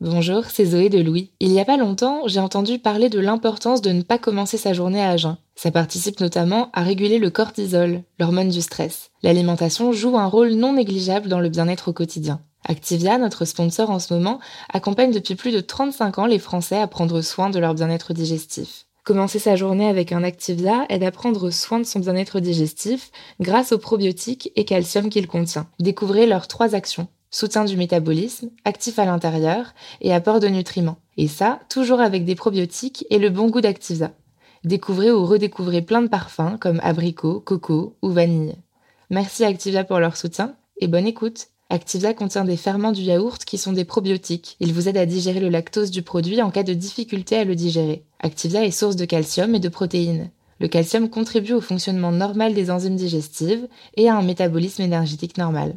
Bonjour, c'est Zoé de Louis. Il y a pas longtemps, j'ai entendu parler de l'importance de ne pas commencer sa journée à jeun. Ça participe notamment à réguler le cortisol, l'hormone du stress. L'alimentation joue un rôle non négligeable dans le bien-être au quotidien. Activia, notre sponsor en ce moment, accompagne depuis plus de 35 ans les Français à prendre soin de leur bien-être digestif. Commencer sa journée avec un Activia aide à prendre soin de son bien-être digestif grâce aux probiotiques et calcium qu'il contient. Découvrez leurs trois actions soutien du métabolisme, actif à l'intérieur et apport de nutriments. Et ça, toujours avec des probiotiques et le bon goût d'Activia. Découvrez ou redécouvrez plein de parfums comme abricot, coco ou vanille. Merci Activia pour leur soutien et bonne écoute. Activia contient des ferments du yaourt qui sont des probiotiques. Ils vous aident à digérer le lactose du produit en cas de difficulté à le digérer. Activia est source de calcium et de protéines. Le calcium contribue au fonctionnement normal des enzymes digestives et à un métabolisme énergétique normal.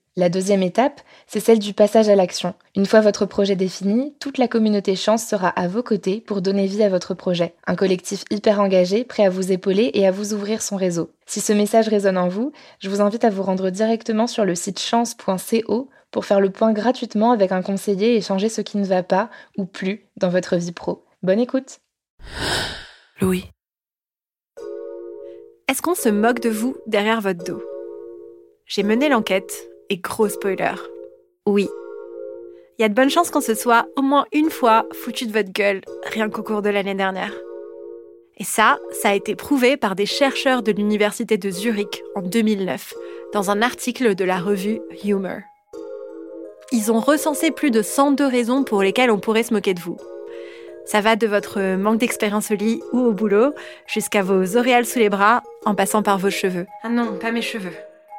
La deuxième étape, c'est celle du passage à l'action. Une fois votre projet défini, toute la communauté Chance sera à vos côtés pour donner vie à votre projet. Un collectif hyper engagé, prêt à vous épauler et à vous ouvrir son réseau. Si ce message résonne en vous, je vous invite à vous rendre directement sur le site chance.co pour faire le point gratuitement avec un conseiller et changer ce qui ne va pas ou plus dans votre vie pro. Bonne écoute Louis. Est-ce qu'on se moque de vous derrière votre dos? J'ai mené l'enquête et gros spoiler, oui. Il y a de bonnes chances qu'on se soit au moins une fois foutu de votre gueule, rien qu'au cours de l'année dernière. Et ça, ça a été prouvé par des chercheurs de l'université de Zurich en 2009, dans un article de la revue Humor. Ils ont recensé plus de 102 raisons pour lesquelles on pourrait se moquer de vous. Ça va de votre manque d'expérience au lit ou au boulot, jusqu'à vos auréales sous les bras, en passant par vos cheveux. Ah non, pas mes cheveux.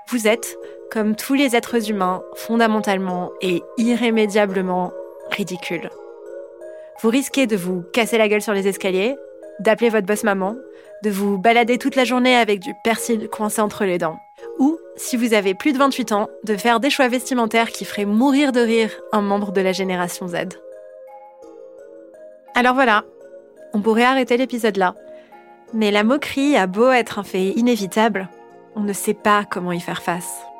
Vous êtes, comme tous les êtres humains, fondamentalement et irrémédiablement ridicules. Vous risquez de vous casser la gueule sur les escaliers, d'appeler votre boss maman, de vous balader toute la journée avec du persil coincé entre les dents. Ou, si vous avez plus de 28 ans, de faire des choix vestimentaires qui feraient mourir de rire un membre de la génération Z. Alors voilà, on pourrait arrêter l'épisode là. Mais la moquerie a beau être un fait inévitable, on ne sait pas comment y faire face.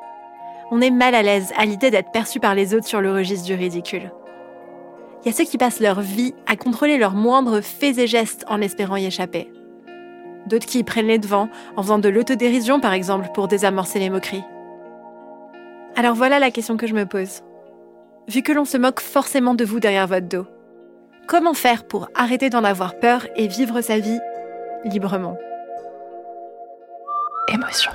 On est mal à l'aise à l'idée d'être perçu par les autres sur le registre du ridicule. Il y a ceux qui passent leur vie à contrôler leurs moindres faits et gestes en espérant y échapper. D'autres qui y prennent les devants en faisant de l'autodérision par exemple pour désamorcer les moqueries. Alors voilà la question que je me pose. Vu que l'on se moque forcément de vous derrière votre dos, comment faire pour arrêter d'en avoir peur et vivre sa vie librement? Émotion.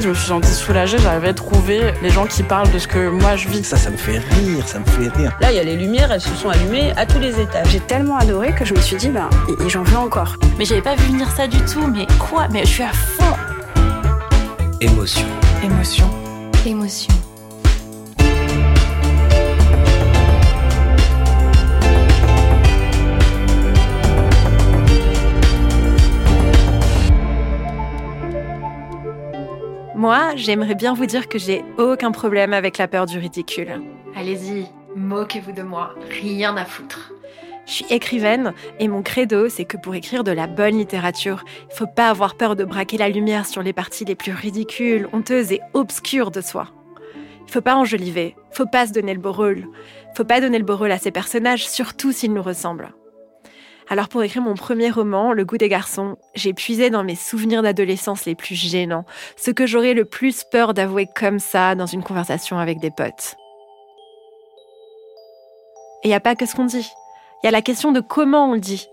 Je me suis sentie soulagée, j'avais trouvé les gens qui parlent de ce que moi je vis. Ça, ça me fait rire, ça me fait rire. Là, il y a les lumières, elles se sont allumées à tous les étages. J'ai tellement adoré que je me suis dit, ben, j'en veux encore. Mais j'avais pas vu venir ça du tout, mais quoi? Mais je suis à fond Émotion. Émotion. Émotion. Moi, j'aimerais bien vous dire que j'ai aucun problème avec la peur du ridicule. Allez-y, moquez-vous de moi, rien à foutre. Je suis écrivaine et mon credo, c'est que pour écrire de la bonne littérature, il faut pas avoir peur de braquer la lumière sur les parties les plus ridicules, honteuses et obscures de soi. Il faut pas enjoliver, faut pas se donner le beau rôle, faut pas donner le beau rôle à ces personnages, surtout s'ils nous ressemblent. Alors pour écrire mon premier roman, Le goût des garçons, j'ai puisé dans mes souvenirs d'adolescence les plus gênants, ce que j'aurais le plus peur d'avouer comme ça dans une conversation avec des potes. Et il n'y a pas que ce qu'on dit. Il y a la question de comment on le dit.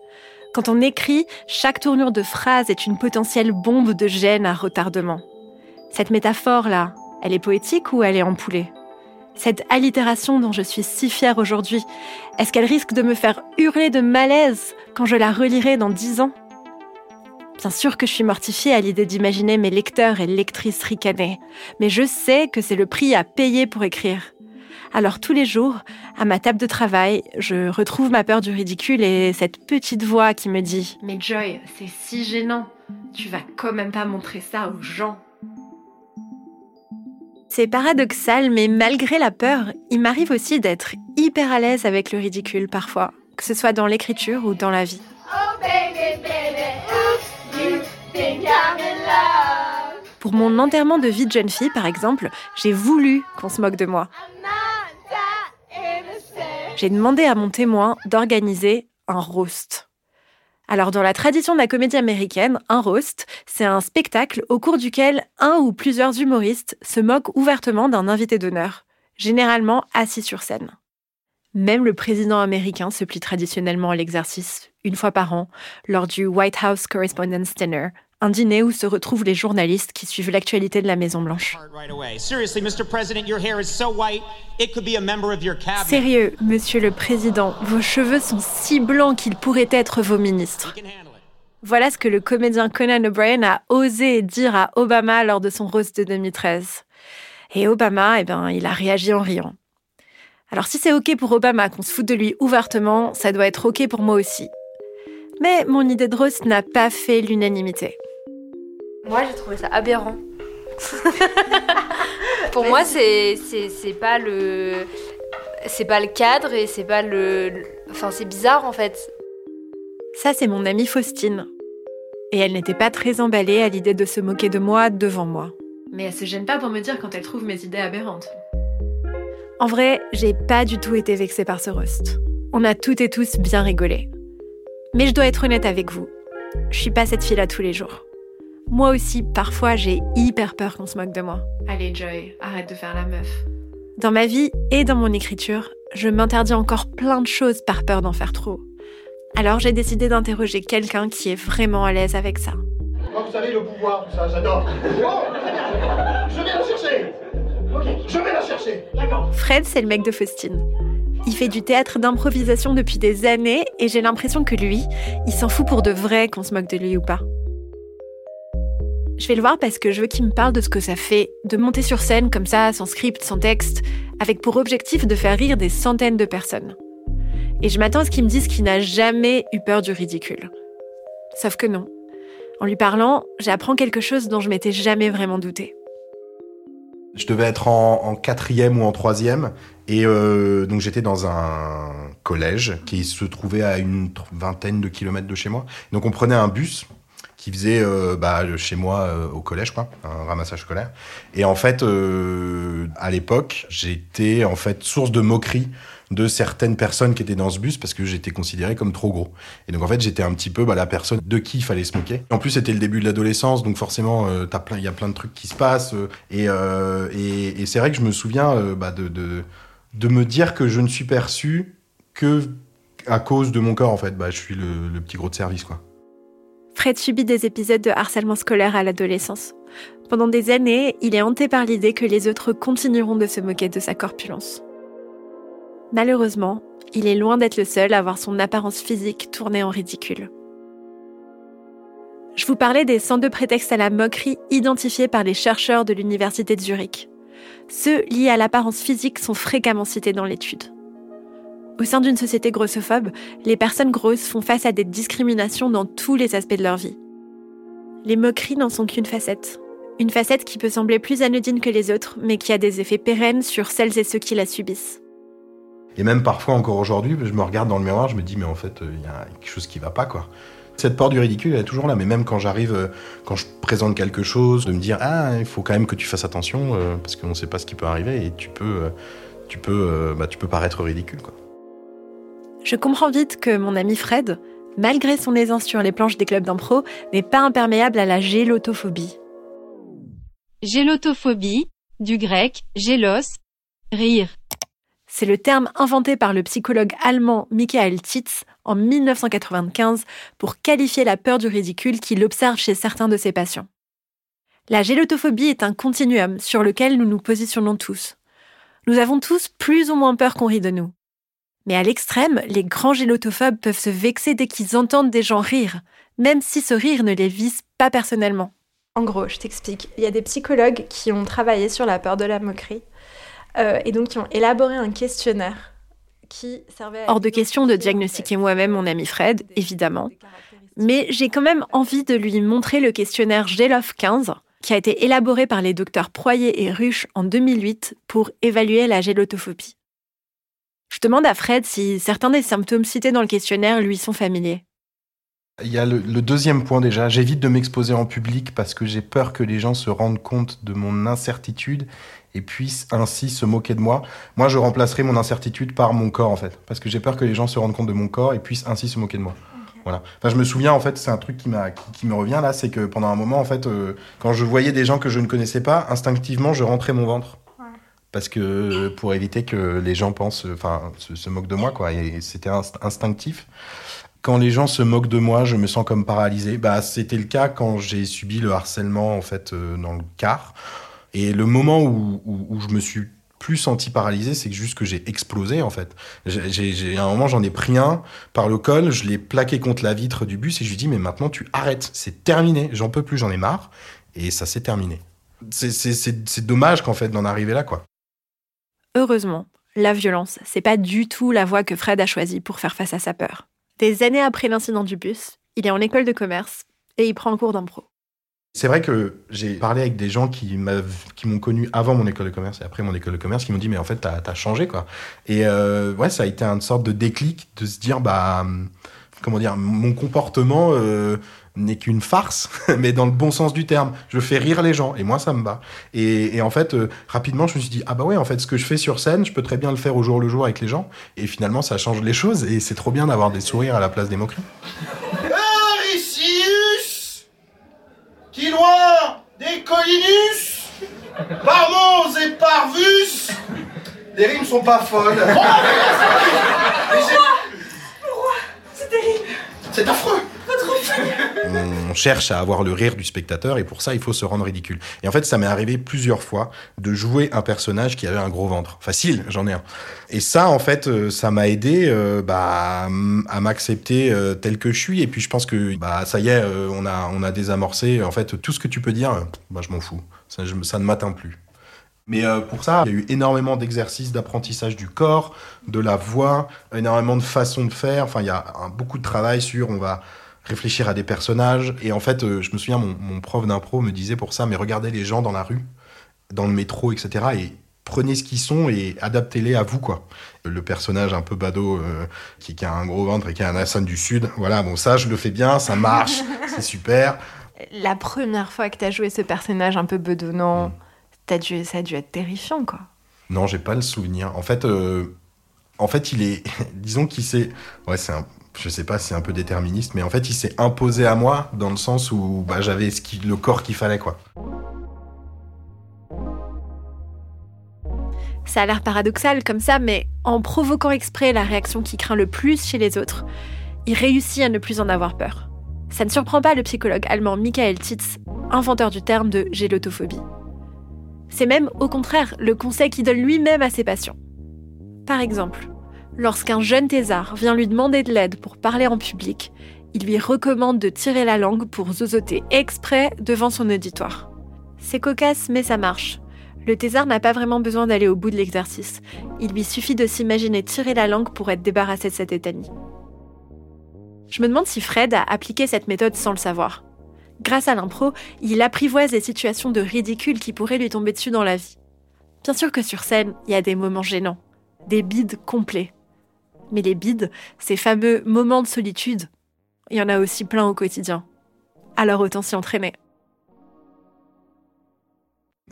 Quand on écrit, chaque tournure de phrase est une potentielle bombe de gêne à retardement. Cette métaphore-là, Elle est poétique ou elle est empoulée Cette allitération dont je suis si fière aujourd'hui, est-ce qu'elle risque de me faire hurler de malaise quand je la relirai dans dix ans? Bien sûr que je suis mortifiée à l'idée d'imaginer mes lecteurs et lectrices ricaner, mais je sais que c'est le prix à payer pour écrire. Alors tous les jours, à ma table de travail, je retrouve ma peur du ridicule et cette petite voix qui me dit ⁇ Mais Joy, c'est si gênant. Tu vas quand même pas montrer ça aux gens. C'est paradoxal, mais malgré la peur, il m'arrive aussi d'être hyper à l'aise avec le ridicule parfois, que ce soit dans l'écriture ou dans la vie. Pour mon enterrement de vie de jeune fille, par exemple, j'ai voulu qu'on se moque de moi. J'ai demandé à mon témoin d'organiser un roast. Alors, dans la tradition de la comédie américaine, un roast, c'est un spectacle au cours duquel un ou plusieurs humoristes se moquent ouvertement d'un invité d'honneur, généralement assis sur scène. Même le président américain se plie traditionnellement à l'exercice, une fois par an, lors du White House Correspondence Dinner, un dîner où se retrouvent les journalistes qui suivent l'actualité de la Maison-Blanche. Sérieux, monsieur le président, vos cheveux sont si blancs qu'ils pourraient être vos ministres. Voilà ce que le comédien Conan O'Brien a osé dire à Obama lors de son roast de 2013. Et Obama, eh ben, il a réagi en riant. Alors si c'est OK pour Obama qu'on se foute de lui ouvertement, ça doit être OK pour moi aussi. Mais mon idée de roast n'a pas fait l'unanimité. Moi, j'ai trouvé ça aberrant. Pour moi, c'est c'est pas le c'est pas le cadre et c'est pas le enfin c'est bizarre en fait. Ça c'est mon amie Faustine. Et elle n'était pas très emballée à l'idée de se moquer de moi devant moi. Mais elle se gêne pas pour me dire quand elle trouve mes idées aberrantes. En vrai, j'ai pas du tout été vexée par ce roast. On a toutes et tous bien rigolé. Mais je dois être honnête avec vous. Je suis pas cette fille-là tous les jours. Moi aussi, parfois, j'ai hyper peur qu'on se moque de moi. Allez, Joy, arrête de faire la meuf. Dans ma vie et dans mon écriture, je m'interdis encore plein de choses par peur d'en faire trop. Alors j'ai décidé d'interroger quelqu'un qui est vraiment à l'aise avec ça. Moi, vous savez, le pouvoir, tout ça, j'adore. je vais la chercher. Je vais la chercher. D'accord. Fred, c'est le mec de Faustine. Il fait du théâtre d'improvisation depuis des années et j'ai l'impression que lui, il s'en fout pour de vrai qu'on se moque de lui ou pas. Je vais le voir parce que je veux qu'il me parle de ce que ça fait de monter sur scène comme ça, sans script, sans texte, avec pour objectif de faire rire des centaines de personnes. Et je m'attends à ce qu'il me dise qu'il n'a jamais eu peur du ridicule. Sauf que non. En lui parlant, j'apprends quelque chose dont je m'étais jamais vraiment douté. Je devais être en, quatrième ou en troisième, et euh, donc j'étais dans un collège qui se trouvait à une vingtaine de kilomètres de chez moi. Donc on prenait un bus qui faisait euh, bah, chez moi euh, au collège, quoi, un ramassage scolaire. Et en fait, euh, à l'époque, j'étais en fait source de moquerie de certaines personnes qui étaient dans ce bus parce que j'étais considéré comme trop gros. Et donc en fait, j'étais un petit peu bah, la personne de qui il fallait se moquer. En plus, c'était le début de l'adolescence, donc forcément, il y a plein de trucs qui se passent. et, et, et c'est vrai que je me souviens bah, de, de, de, me dire que je ne suis perçu que à cause de mon corps, en fait. Bah, je suis le, petit gros de service, quoi. Fred subit des épisodes de harcèlement scolaire à l'adolescence. Pendant des années, il est hanté par l'idée que les autres continueront de se moquer de sa corpulence. Malheureusement, il est loin d'être le seul à voir son apparence physique tourner en ridicule. Je vous parlais des 102 prétextes à la moquerie identifiés par les chercheurs de l'Université de Zurich. Ceux liés à l'apparence physique sont fréquemment cités dans l'étude. Au sein d'une société grossophobe, les personnes grosses font face à des discriminations dans tous les aspects de leur vie. Les moqueries n'en sont qu'une facette. Une facette qui peut sembler plus anodine que les autres, mais qui a des effets pérennes sur celles et ceux qui la subissent. Et même parfois, encore aujourd'hui, je me regarde dans le miroir, je me dis, mais en fait, il y a quelque chose qui va pas, quoi. Cette peur du ridicule, elle est toujours là. Mais même quand j'arrive, euh, quand je présente quelque chose, de me dire, ah, il faut quand même que tu fasses attention, euh, parce qu'on ne sait pas ce qui peut arriver, et tu peux, euh, tu peux, bah, tu peux paraître ridicule, quoi. Je comprends vite que mon ami Fred, malgré son aisance sur les planches des clubs d'impro, n'est pas imperméable à la gélotophobie. Gélotophobie, du grec gélos, rire. C'est le terme inventé par le psychologue allemand Michael Titz en 1995 pour qualifier la peur du ridicule qu'il observe chez certains de ses patients. La gélotophobie est un continuum sur lequel nous nous positionnons tous. Nous avons tous plus ou moins peur qu'on rit de nous. Mais à l'extrême, les grands gélotophobes peuvent se vexer dès qu'ils entendent des gens rire, même si ce rire ne les vise pas personnellement. En gros, je t'explique. Il y a des psychologues qui ont travaillé sur la peur de la moquerie euh, et donc qui ont élaboré un questionnaire. Hors de question de diagnostiquer moi-même mon ami Fred, évidemment. Mais j'ai quand même envie de lui montrer le questionnaire GELOF 15, qui a été élaboré par les docteurs Proyer et Ruche en 2008 pour évaluer la gélotophobie. Je demande à Fred si certains des symptômes cités dans le questionnaire lui sont familiers. Il y a le, le deuxième point déjà, j'évite de m'exposer en public parce que j'ai peur que les gens se rendent compte de mon incertitude et puissent ainsi se moquer de moi. Moi, je remplacerai mon incertitude par mon corps en fait, parce que j'ai peur que les gens se rendent compte de mon corps et puissent ainsi se moquer de moi. Voilà. Enfin, je me souviens en fait, c'est un truc qui m'a qui, qui me revient là, c'est que pendant un moment en fait, euh, quand je voyais des gens que je ne connaissais pas, instinctivement, je rentrais mon ventre parce que pour éviter que les gens pensent, enfin, se, se moquent de moi, quoi. Et c'était inst- instinctif. Quand les gens se moquent de moi, je me sens comme paralysé. Bah, c'était le cas quand j'ai subi le harcèlement en fait euh, dans le car. Et le moment où, je me suis plus senti paralysé, c'est juste que j'ai explosé en fait. J'ai, à un moment, j'en ai pris un par le col, je l'ai plaqué contre la vitre du bus et je lui dis mais maintenant tu arrêtes, c'est terminé, j'en peux plus, j'en ai marre. Et ça s'est terminé. C'est dommage qu'en fait d'en arriver là quoi. Heureusement, la violence, c'est pas du tout la voie que Fred a choisie pour faire face à sa peur. Des années après l'incident du bus, il est en école de commerce et il prend un cours d'impro. C'est vrai que j'ai parlé avec des gens qui, m'ont connu avant mon école de commerce et après mon école de commerce qui m'ont dit mais en fait t'as as changé quoi. Et euh, ouais ça a été une sorte de déclic de se dire bah comment dire mon comportement euh, n'est qu'une farce mais dans le bon sens du terme. Je fais rire les gens et moi ça me bat. Et, et en fait euh, rapidement je me suis dit ah bah ouais en fait ce que je fais sur scène je peux très bien le faire au jour le jour avec les gens et finalement ça change les choses et c'est trop bien d'avoir des sourires à la place des moqueries. Qui loin des collinus Parmons et parvus. Les rimes sont pas folles. C'est terrible. C'est affreux on cherche à avoir le rire du spectateur et pour ça il faut se rendre ridicule. Et en fait ça m'est arrivé plusieurs fois de jouer un personnage qui avait un gros ventre. Facile, j'en ai un. Et ça en fait euh, ça m'a aidé euh, bah, à m'accepter euh, tel que je suis et puis je pense que bah ça y est on a on a désamorcé en fait tout ce que tu peux dire bah je m'en fous. Ça, ne m'atteint plus. Mais pour ça, il y a eu énormément d'exercices d'apprentissage du corps, de la voix, énormément de façons de faire. Enfin, il y a beaucoup de travail sur on va réfléchir à des personnages. Et en fait, euh, je me souviens, mon, mon prof d'impro me disait pour ça, mais regardez les gens dans la rue, dans le métro, etc. Et prenez ce qu'ils sont et adaptez-les à vous, quoi. Le personnage un peu badaud euh, qui, qui a un gros ventre et qui a un accent du sud, voilà, bon, ça, je le fais bien, ça marche, c'est super. La première fois que t'as joué ce personnage un peu bedonnant, t'as dû, ça a dû être terrifiant, quoi. Non, j'ai pas le souvenir. En fait, euh, en fait, il est, disons qu'il s'est, ouais, c'est un, je sais pas, c'est un peu déterministe, mais en fait, il s'est imposé à moi dans le sens où bah, j'avais ce qui, le corps qu'il fallait, quoi. Ça a l'air paradoxal comme ça, mais en provoquant exprès la réaction qui craint le plus chez les autres, il réussit à ne plus en avoir peur. Ça ne surprend pas le psychologue allemand Michael Titz, inventeur du terme de gélotophobie. C'est même, au contraire, le conseil qu'il donne lui-même à ses patients. Par exemple, lorsqu'un jeune thésard vient lui demander de l'aide pour parler en public, il lui recommande de tirer la langue pour zozoter exprès devant son auditoire. C'est cocasse, mais ça marche. Le thésard n'a pas vraiment besoin d'aller au bout de l'exercice. Il lui suffit de s'imaginer tirer la langue pour être débarrassé de cette tétanie. Je me demande si Fred a appliqué cette méthode sans le savoir. Grâce à l'impro, il apprivoise les situations de ridicule qui pourraient lui tomber dessus dans la vie. Bien sûr que sur scène, il y a des moments gênants, des bides complets. Mais les bides, ces fameux moments de solitude, il y en a aussi plein au quotidien. Alors autant s'y entraîner.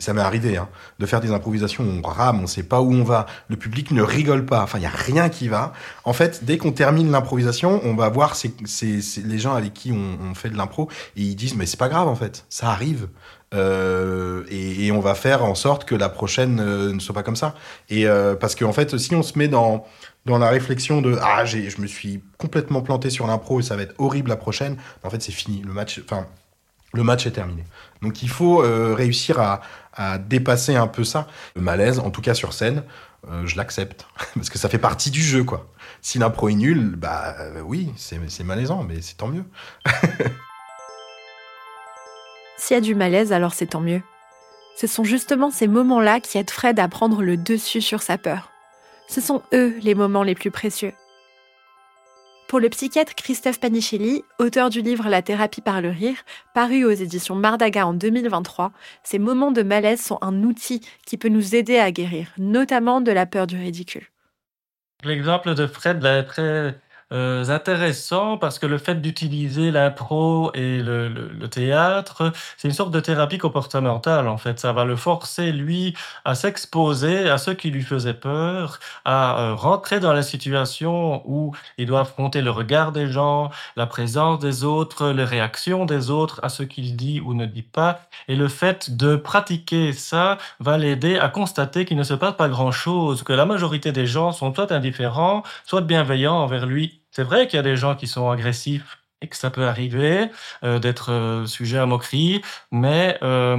Ça m'est arrivé hein, de faire des improvisations on rame, on sait pas où on va, le public ne rigole pas, enfin il y a rien qui va. En fait, dès qu'on termine l'improvisation, on va voir les gens avec qui on, on fait de l'impro et ils disent mais c'est pas grave en fait, ça arrive. Euh, et, on va faire en sorte que la prochaine euh, ne soit pas comme ça. Et euh, parce qu'en fait, si on se met dans dans la réflexion de ah je me suis complètement planté sur l'impro et ça va être horrible la prochaine, en fait c'est fini le match. Enfin le match est terminé. Donc il faut réussir à, à dépasser un peu ça. Le malaise, en tout cas sur scène, je l'accepte. Parce que ça fait partie du jeu, quoi. Si l'impro est nul, bah euh, oui, c'est malaisant, mais c'est tant mieux. S'il y a du malaise, alors c'est tant mieux. Ce sont justement ces moments-là qui aident Fred à prendre le dessus sur sa peur. Ce sont eux les moments les plus précieux. Pour le psychiatre Christophe Panichelli, auteur du livre La thérapie par le rire, paru aux éditions Mardaga en 2023, ces moments de malaise sont un outil qui peut nous aider à guérir, notamment de la peur du ridicule. L'exemple de Fred là, est très euh, intéressant parce que le fait d'utiliser l'impro et le, le- le théâtre, c'est une sorte de thérapie comportementale en fait. Ça va le forcer lui à s'exposer à ce qui lui faisait peur, à euh, rentrer dans la situation où il doit affronter le regard des gens, la présence des autres, les réactions des autres à ce qu'il dit ou ne dit pas. Et le fait de pratiquer ça va l'aider à constater qu'il ne se passe pas grand-chose, que la majorité des gens sont soit indifférents, soit bienveillants envers lui. C'est vrai qu'il y a des gens qui sont agressifs et que ça peut arriver euh, d'être euh, sujet à moquerie, mais euh,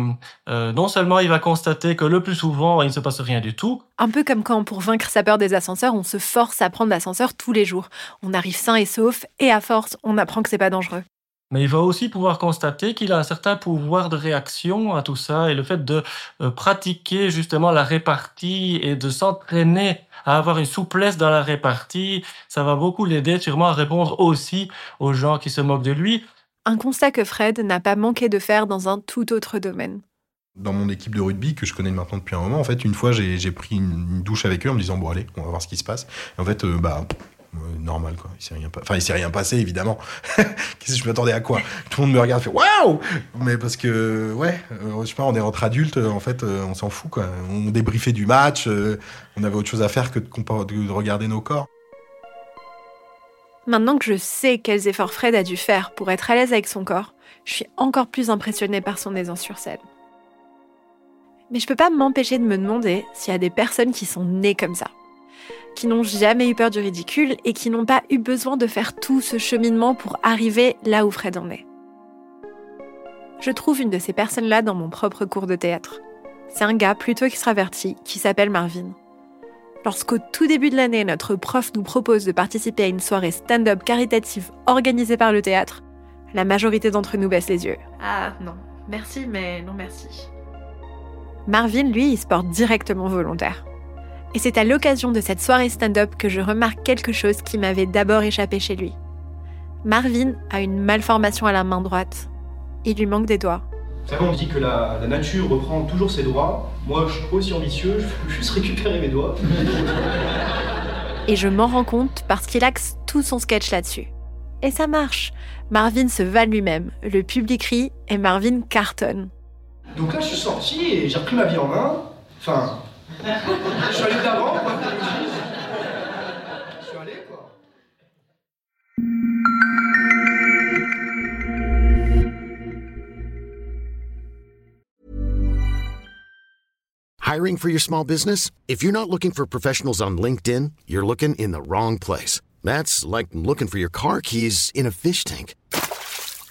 non seulement il va constater que le plus souvent il ne se passe rien du tout, Un peu comme quand, pour vaincre sa peur des ascenseurs, on se force à prendre l'ascenseur tous les jours. On arrive sain et sauf, et à force, on apprend que c'est pas dangereux. Mais il va aussi pouvoir constater qu'il a un certain pouvoir de réaction à tout ça et le fait de euh, pratiquer justement la répartie et de s'entraîner à avoir une souplesse dans la répartie, ça va beaucoup l'aider sûrement à répondre aussi aux gens qui se moquent de lui. Un constat que Fred n'a pas manqué de faire dans un tout autre domaine. Dans mon équipe de rugby, que je connais maintenant depuis un moment, en fait, une fois, j'ai pris une, une douche avec eux en me disant, bon, allez, on va voir ce qui se passe. Et en fait, euh, bah, normal, quoi. Il s'est rien, enfin, il s'est rien passé, évidemment. Qu'est-ce que je m'attendais à quoi? Tout le monde me regarde, fait waouh Mais parce que, ouais, euh, je sais pas, on est entre adultes, euh, en fait, euh, on s'en fout, quoi. On débriefait du match, euh, on avait autre chose à faire que de regarder nos corps. Maintenant que je sais quels efforts Fred a dû faire pour être à l'aise avec son corps, je suis encore plus impressionnée par son aisance sur scène. Mais je peux pas m'empêcher de me demander s'il y a des personnes qui sont nées comme ça, qui n'ont jamais eu peur du ridicule et qui n'ont pas eu besoin de faire tout ce cheminement pour arriver là où Fred en est. Je trouve une de ces personnes-là dans mon propre cours de théâtre. C'est un gars plutôt extraverti qui s'appelle Marvin. Lorsqu'au tout début de l'année, notre prof nous propose de participer à une soirée stand-up caritative organisée par le théâtre, la majorité d'entre nous baisse les yeux. Ah non, merci, mais non merci. Marvin, lui, il se porte directement volontaire. Et c'est à l'occasion de cette soirée stand-up que je remarque quelque chose qui m'avait d'abord échappé chez lui. Marvin a une malformation à la main droite. Il lui manque des doigts. Vous savez, on dit que la, la nature reprend toujours ses doigts. Moi, je suis aussi ambitieux, je veux juste récupérer mes doigts. Et je m'en rends compte parce qu'il axe tout son sketch là-dessus. Et ça marche. Marvin se va lui-même. Le public rit et Marvin cartonne. Donc là, je suis sorti et j'ai repris ma vie en main. Enfin, je suis allé d'avant, quoi. Je suis allé, quoi. Hiring for your small business? If you're not looking for professionals on LinkedIn, you're looking in the wrong place. That's like looking for your car keys in a fish tank.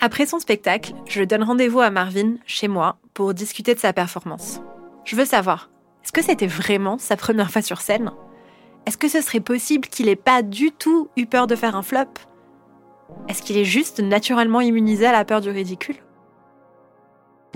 Après son spectacle, je donne rendez-vous à Marvin, chez moi, pour discuter de sa performance. Je veux savoir, est-ce que c'était vraiment sa première fois sur scène? Est-ce que ce serait possible qu'il ait pas du tout eu peur de faire un flop? Est-ce qu'il est juste naturellement immunisé à la peur du ridicule?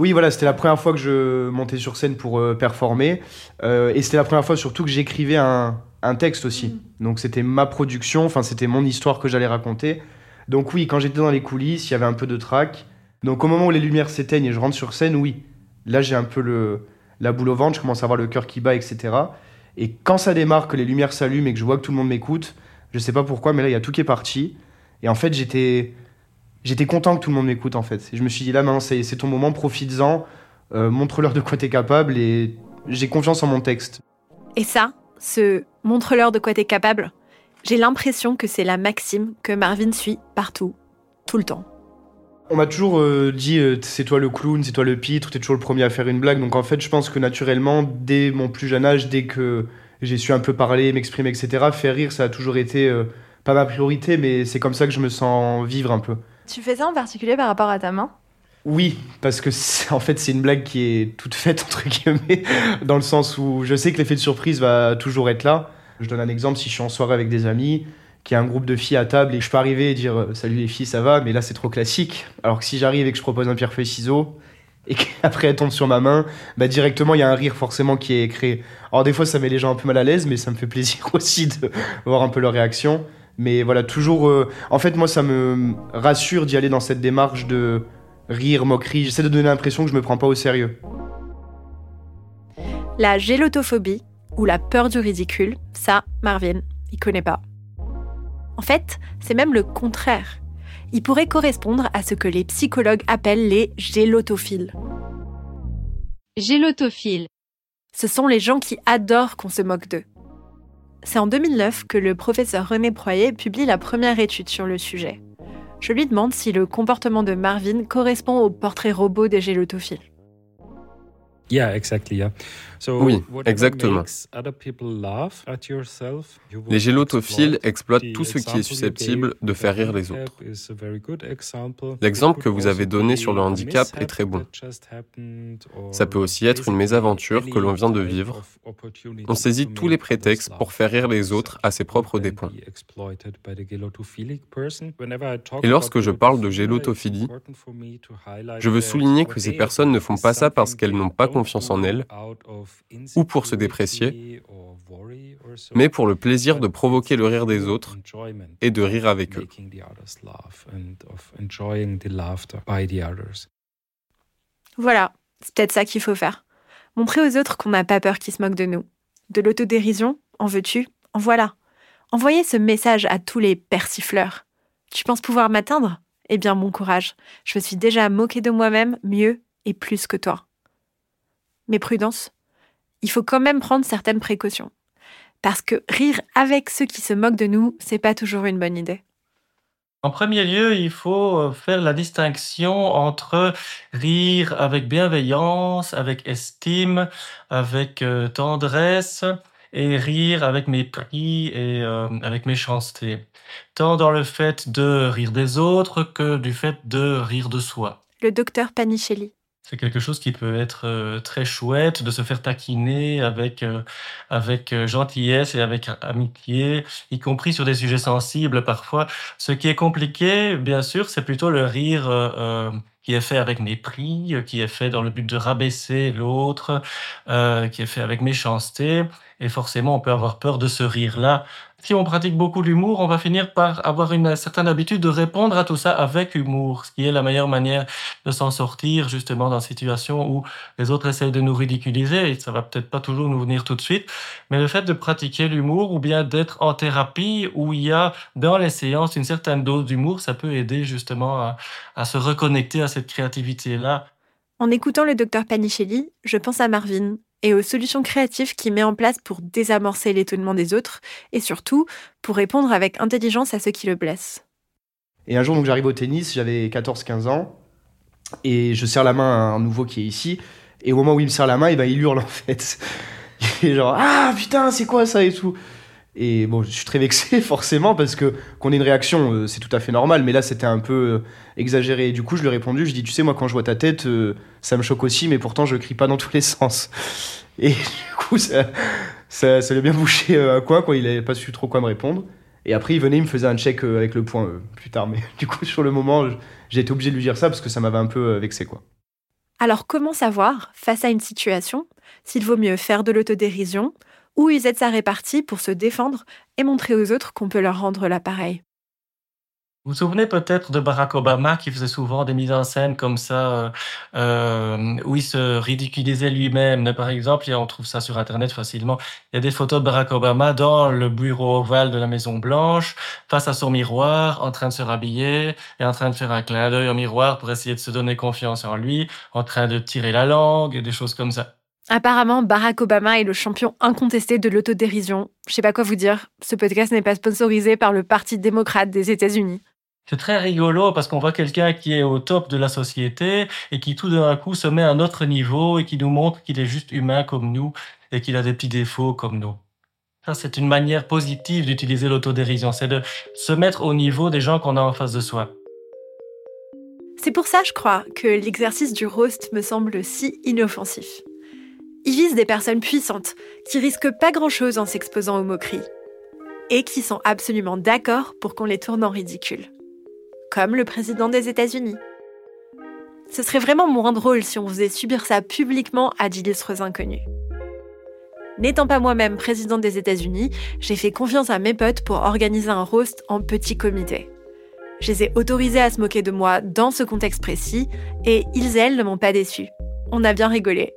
Oui, voilà, c'était la première fois que je montais sur scène pour euh, performer. Euh, et c'était la première fois surtout que j'écrivais un, un texte aussi. Donc c'était ma production, enfin c'était mon histoire que j'allais raconter. Donc oui, quand j'étais dans les coulisses, il y avait un peu de trac. Donc au moment où les lumières s'éteignent et je rentre sur scène, oui, là j'ai un peu le, la boule au ventre, je commence à avoir le cœur qui bat, etc. Et quand ça démarre, que les lumières s'allument et que je vois que tout le monde m'écoute, je sais pas pourquoi, mais là il y a tout qui est parti. Et en fait, j'étais j'étais content que tout le monde m'écoute en fait. Et je me suis dit là maintenant c'est ton moment, profites-en. euh, montre-leur de quoi t'es capable et j'ai confiance en mon texte. Et ça, ce montre-leur de quoi t'es capable, j'ai l'impression que c'est la maxime que Marvin suit partout, tout le temps. On m'a toujours euh, dit euh, c'est toi le clown, c'est toi le pitre, t'es toujours le premier à faire une blague. Donc en fait, je pense que naturellement, dès mon plus jeune âge, dès que j'ai su un peu parler, m'exprimer, etc., faire rire, ça a toujours été euh, pas ma priorité, mais c'est comme ça que je me sens vivre un peu. Tu fais ça en particulier par rapport à ta main? Oui, parce que en fait, c'est une blague qui est toute faite, entre guillemets, dans le sens où je sais que l'effet de surprise va toujours être là. Je donne un exemple, si je suis en soirée avec des amis, qu'il y a un groupe de filles à table et je peux arriver et dire euh, salut les filles, ça va, mais là c'est trop classique. Alors que si j'arrive et que je propose un pierre feuille ciseaux et qu'après elle tombe sur ma main, bah directement il y a un rire forcément qui est créé. Alors des fois ça met les gens un peu mal à l'aise, mais ça me fait plaisir aussi de voir un peu leur réaction. Mais voilà, toujours. euh, En fait, moi ça me rassure d'y aller dans cette démarche de rire, moquerie. J'essaie de donner l'impression que je me prends pas au sérieux. La gélotophobie, ou la peur du ridicule, ça, Marvin, il connaît pas. En fait, c'est même le contraire. Il pourrait correspondre à ce que les psychologues appellent les gélotophiles. Gélotophile. Ce sont les gens qui adorent qu'on se moque d'eux. C'est en 2009 que le professeur René Proyer publie la première étude sur le sujet. Je lui demande si le comportement de Marvin correspond au portrait robot des gélotophiles. Yeah, exactly, yeah. So Oui, exactement. makes other people laugh at yourself, you will Les gélotophiles exploit. exploitent tout ce qui est susceptible de faire rire les autres. L'exemple que vous avez donné sur le handicap est très bon. Ça peut aussi être une mésaventure que l'on vient de vivre. On saisit to tous les prétextes pour faire rire les autres à ses propres dépens. Et lorsque je parle de gélotophilie, je veux souligner que ces personnes ne font pas ça parce qu'elles n'ont pas don't confiance en of ou pour se déprécier, mais pour le plaisir de provoquer le rire des autres et de rire avec eux. Voilà, c'est peut-être ça qu'il faut faire. Montrer aux autres qu'on n'a pas peur qu'ils se moquent de nous. De l'autodérision, en veux-tu? En voilà. Envoyez ce message à tous les persifleurs. Tu penses pouvoir m'atteindre? Eh bien, bon courage. Je me suis déjà moqué de moi-même mieux et plus que toi. Mais prudence, il faut quand même prendre certaines précautions. Parce que rire avec ceux qui se moquent de nous, c'est pas toujours une bonne idée. En premier lieu, il faut euh, faire la distinction entre rire avec bienveillance, avec estime, avec euh, tendresse, et rire avec mépris et euh, avec méchanceté. Tant dans le fait de rire des autres que du fait de rire de soi. Le docteur Panichelli. C'est quelque chose qui peut être euh, très chouette de se faire taquiner avec, euh, avec euh, gentillesse et avec amitié, y compris sur des sujets sensibles parfois. Ce qui est compliqué, bien sûr, c'est plutôt le rire euh, euh, qui est fait avec mépris, euh, qui est fait dans le but de rabaisser l'autre, euh, qui est fait avec méchanceté. Et forcément, on peut avoir peur de ce rire-là. Si on pratique beaucoup l'humour, on va finir par avoir une certaine habitude de répondre à tout ça avec humour, ce qui est la meilleure manière de s'en sortir justement dans des situations où les autres essayent de nous ridiculiser et ça va peut-être pas toujours nous venir tout de suite. Mais le fait de pratiquer l'humour ou bien d'être en thérapie où il y a dans les séances une certaine dose d'humour, ça peut aider justement à, à se reconnecter à cette créativité-là. En écoutant le docteur Panichelli, je pense à Marvin et aux solutions créatives qu'il met en place pour désamorcer l'étonnement des autres et surtout pour répondre avec intelligence à ceux qui le blessent. Et un jour, donc, j'arrive au tennis, j'avais 14-15 ans, et je serre la main à un nouveau qui est ici, et au moment où il me serre la main, il hurle en fait. Il est genre Ah putain, c'est quoi ça? et tout. Et bon, je suis très vexé forcément parce que qu'on ait une réaction, euh, c'est tout à fait normal, mais là c'était un peu euh, exagéré. Et du coup, je lui ai répondu, je dis Tu sais, moi quand je vois ta tête, euh, ça me choque aussi, mais pourtant je crie pas dans tous les sens. Et du coup, ça, ça, ça lui bien bouché coin, quoi. Il avait pas su trop quoi me répondre. Et après, il venait, il me faisait un check avec le point plus tard. Mais du coup, sur le moment, j'ai été obligé de lui dire ça parce que ça m'avait un peu vexé, quoi. Alors comment savoir, face à une situation, s'il vaut mieux faire de l'autodérision ou user de sa répartie pour se défendre et montrer aux autres qu'on peut leur rendre l'appareil Vous vous souvenez peut-être de Barack Obama qui faisait souvent des mises en scène comme ça, euh, euh, où il se ridiculisait lui-même. Par exemple, on trouve ça sur Internet facilement. Il y a des photos de Barack Obama dans le bureau ovale de la Maison Blanche, face à son miroir, en train de se rhabiller et en train de faire un clin d'œil au miroir pour essayer de se donner confiance en lui, en train de tirer la langue et des choses comme ça. Apparemment, Barack Obama est le champion incontesté de l'autodérision. Je sais pas quoi vous dire, ce podcast n'est pas sponsorisé par le Parti démocrate des États-Unis. C'est très rigolo parce qu'on voit quelqu'un qui est au top de la société et qui tout d'un coup se met à un autre niveau et qui nous montre qu'il est juste humain comme nous et qu'il a des petits défauts comme nous. Ça, c'est une manière positive d'utiliser l'autodérision, c'est de se mettre au niveau des gens qu'on a en face de soi. C'est pour ça, je crois, que l'exercice du roast me semble si inoffensif. Il vise des personnes puissantes qui risquent pas grand-chose en s'exposant aux moqueries et qui sont absolument d'accord pour qu'on les tourne en ridicule comme le président des États-Unis. Ce serait vraiment moins drôle si on faisait subir ça publiquement à d'illustres inconnus. N'étant pas moi-même président des États-Unis, j'ai fait confiance à mes potes pour organiser un roast en petit comité. Je les ai autorisés à se moquer de moi dans ce contexte précis et ils, elles, ne m'ont pas déçu. On a bien rigolé.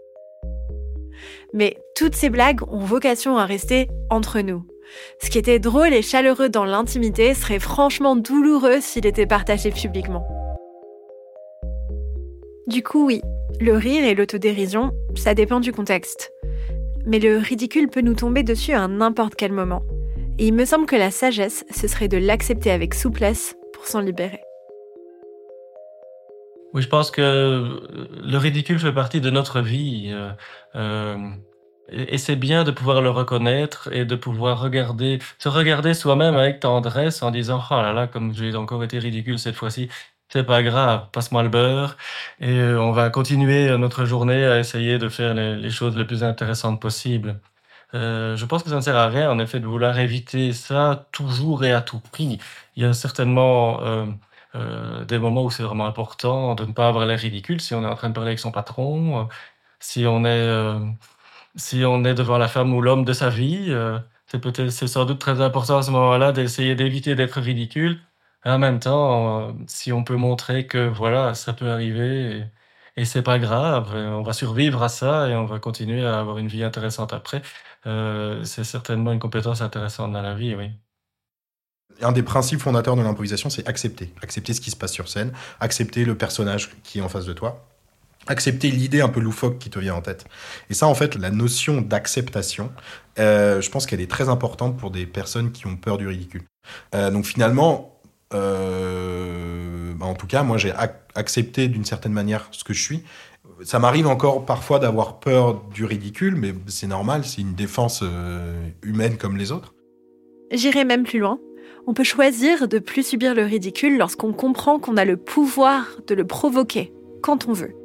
Mais toutes ces blagues ont vocation à rester entre nous. Ce qui était drôle et chaleureux dans l'intimité serait franchement douloureux s'il était partagé publiquement. Du coup, oui, le rire et l'autodérision, ça dépend du contexte. Mais le ridicule peut nous tomber dessus à n'importe quel moment. Et il me semble que la sagesse, ce serait de l'accepter avec souplesse pour s'en libérer. Oui, je pense que le ridicule fait partie de notre vie. Euh, euh, et, c'est bien de pouvoir le reconnaître et de pouvoir regarder, se regarder soi-même avec tendresse en disant oh là là comme j'ai encore été ridicule cette fois-ci. C'est pas grave, passe-moi le beurre et euh, on va continuer notre journée à essayer de faire les, choses les plus intéressantes possibles. Euh, je pense que ça ne sert à rien, en effet, de vouloir éviter ça toujours et à tout prix. Il y a certainement euh, euh, des moments où c'est vraiment important de ne pas avoir l'air ridicule si on est en train de parler avec son patron, si on est si on est devant la femme ou l'homme de sa vie, euh, c'est peut-être, c'est sans doute très important à ce moment-là d'essayer d'éviter d'être ridicule. Et en même temps, euh, si on peut montrer que voilà, ça peut arriver et, et c'est pas grave, on va survivre à ça et on va continuer à avoir une vie intéressante après, euh, c'est certainement une compétence intéressante dans la vie, oui. Un des principes fondateurs de l'improvisation, c'est accepter. Accepter ce qui se passe sur scène, accepter le personnage qui est en face de toi accepter l'idée un peu loufoque qui te vient en tête. Et ça, en fait, la notion d'acceptation, euh, je pense qu'elle est très importante pour des personnes qui ont peur du ridicule. Euh, donc finalement, euh, bah, en tout cas, moi, j'ai accepté d'une certaine manière ce que je suis. Ça m'arrive encore parfois d'avoir peur du ridicule, mais c'est normal, c'est une défense humaine comme les autres. J'irai même plus loin. On peut choisir de plus subir le ridicule lorsqu'on comprend qu'on a le pouvoir de le provoquer quand on veut.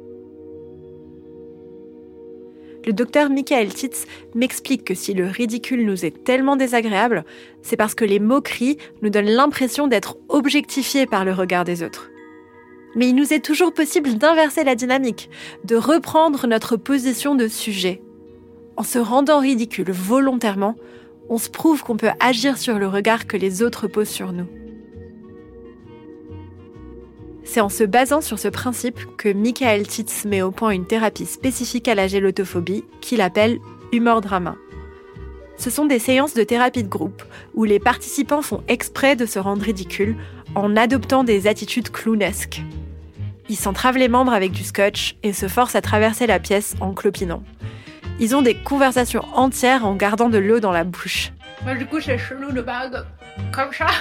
Le docteur Michael Titz m'explique que si le ridicule nous est tellement désagréable, c'est parce que les moqueries nous donnent l'impression d'être objectifiés par le regard des autres. Mais il nous est toujours possible d'inverser la dynamique, de reprendre notre position de sujet. En se rendant ridicule volontairement, on se prouve qu'on peut agir sur le regard que les autres posent sur nous. C'est en se basant sur ce principe que Michael Titz met au point une thérapie spécifique à la gélotophobie qu'il appelle humor drama. Ce sont des séances de thérapie de groupe où les participants font exprès de se rendre ridicules en adoptant des attitudes clownesques. Ils s'entravent les membres avec du scotch et se forcent à traverser la pièce en clopinant. Ils ont des conversations entières en gardant de l'eau dans la bouche. Moi, du coup, c'est chelou de bague comme ça.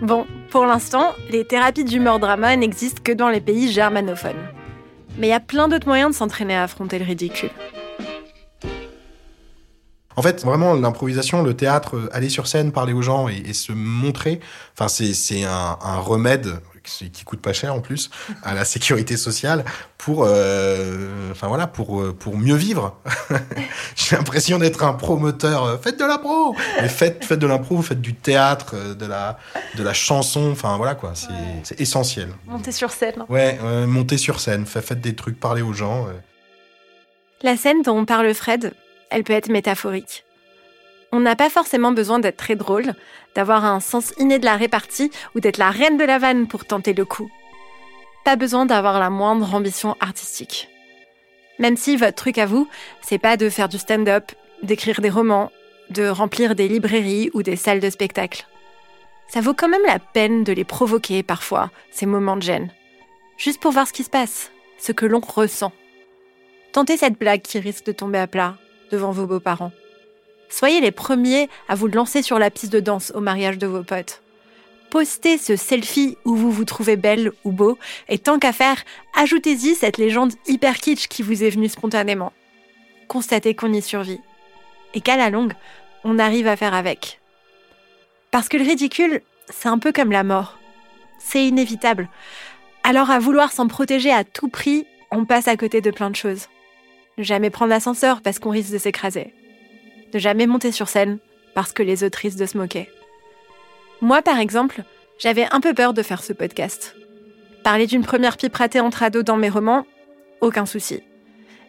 Bon, pour l'instant, les thérapies d'humeur drama n'existent que dans les pays germanophones. Mais il y a plein d'autres moyens de s'entraîner à affronter le ridicule. En fait, vraiment, l'improvisation, le théâtre, euh, aller sur scène, parler aux gens et, se montrer, enfin, c'est un, un remède qui coûte pas cher en plus à la sécurité sociale pour euh, enfin voilà pour euh, pour mieux vivre. J'ai l'impression d'être un promoteur euh, faites de l'impro mais faites faites de l'impro faites du théâtre de la de la chanson enfin voilà quoi c'est essentiel. Monter sur scène. Ouais monter sur scène faites des trucs parler aux gens la scène dont parle Fred elle peut être métaphorique On n'a pas forcément besoin d'être très drôle, d'avoir un sens inné de la répartie ou d'être la reine de la vanne pour tenter le coup. Pas besoin d'avoir la moindre ambition artistique. Même si votre truc à vous, c'est pas de faire du stand-up, d'écrire des romans, de remplir des librairies ou des salles de spectacle. Ça vaut quand même la peine de les provoquer parfois, ces moments de gêne. Juste pour voir ce qui se passe, ce que l'on ressent. Tentez cette blague qui risque de tomber à plat devant vos beaux-parents. Soyez les premiers à vous lancer sur la piste de danse au mariage de vos potes. Postez ce selfie où vous vous trouvez belle ou beau, et tant qu'à faire, ajoutez-y cette légende hyper kitsch qui vous est venue spontanément. Constatez qu'on y survit. Et qu'à la longue, on arrive à faire avec. Parce que le ridicule, c'est un peu comme la mort. C'est inévitable. Alors à vouloir s'en protéger à tout prix, on passe à côté de plein de choses. Ne jamais prendre l'ascenseur parce qu'on risque de s'écraser. Ne jamais monter sur scène parce que les autres risquent de se moquer. Moi, par exemple, j'avais un peu peur de faire ce podcast. Parler d'une première pipe ratée entre ados dans mes romans, aucun souci.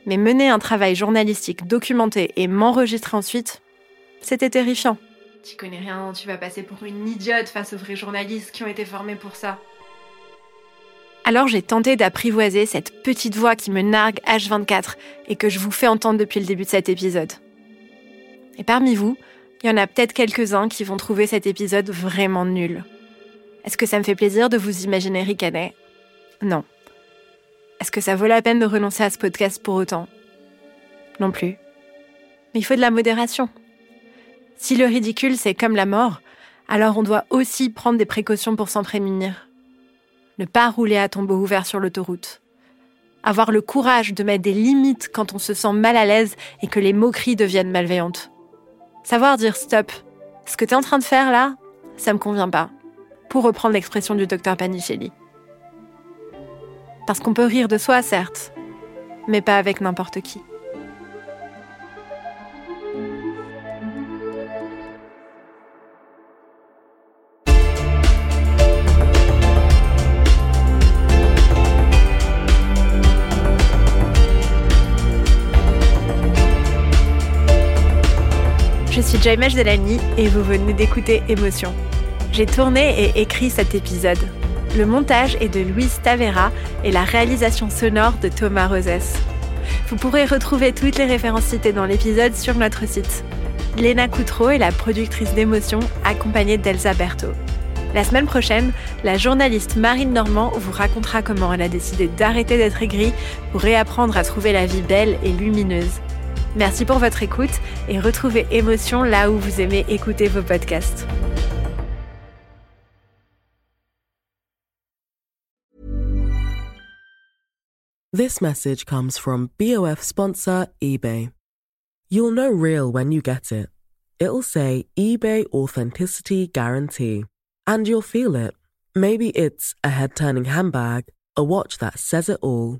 Mais mener un travail journalistique documenté et m'enregistrer ensuite, c'était terrifiant. Tu connais rien, tu vas passer pour une idiote face aux vrais journalistes qui ont été formés pour ça. Alors j'ai tenté d'apprivoiser cette petite voix qui me nargue H24 et que je vous fais entendre depuis le début de cet épisode. Et parmi vous, il y en a peut-être quelques-uns qui vont trouver cet épisode vraiment nul. Est-ce que ça me fait plaisir de vous imaginer ricaner Non. Est-ce que ça vaut la peine de renoncer à ce podcast pour autant? Non plus. Mais il faut de la modération. Si le ridicule c'est comme la mort, alors on doit aussi prendre des précautions pour s'en prémunir. Ne pas rouler à tombeau ouvert sur l'autoroute. Avoir le courage de mettre des limites quand on se sent mal à l'aise et que les moqueries deviennent malveillantes. Savoir dire stop. Ce que tu es en train de faire là, ça me convient pas. Pour reprendre l'expression du docteur Panichelli. Parce qu'on peut rire de soi, certes, mais pas avec n'importe qui. Suis Jaimesh Delany et vous venez d'écouter Émotion. J'ai tourné et écrit cet épisode. Le montage est de Louise Tavera et la réalisation sonore de Thomas Rosès. Vous pourrez retrouver toutes les références citées dans l'épisode sur notre site. Léna Coutreau est la productrice d'émotion accompagnée d'Elsa Berthaud. La semaine prochaine, la journaliste Marine Normand vous racontera comment elle a décidé d'arrêter d'être aigrie pour réapprendre à trouver la vie belle et lumineuse. Merci pour votre écoute et retrouvez Émotion là où vous aimez écouter vos podcasts. This message comes from BOF sponsor eBay. You'll know real when you get it. It'll say eBay Authenticity Guarantee. And you'll feel it. Maybe it's a head turning handbag, a watch that says it all,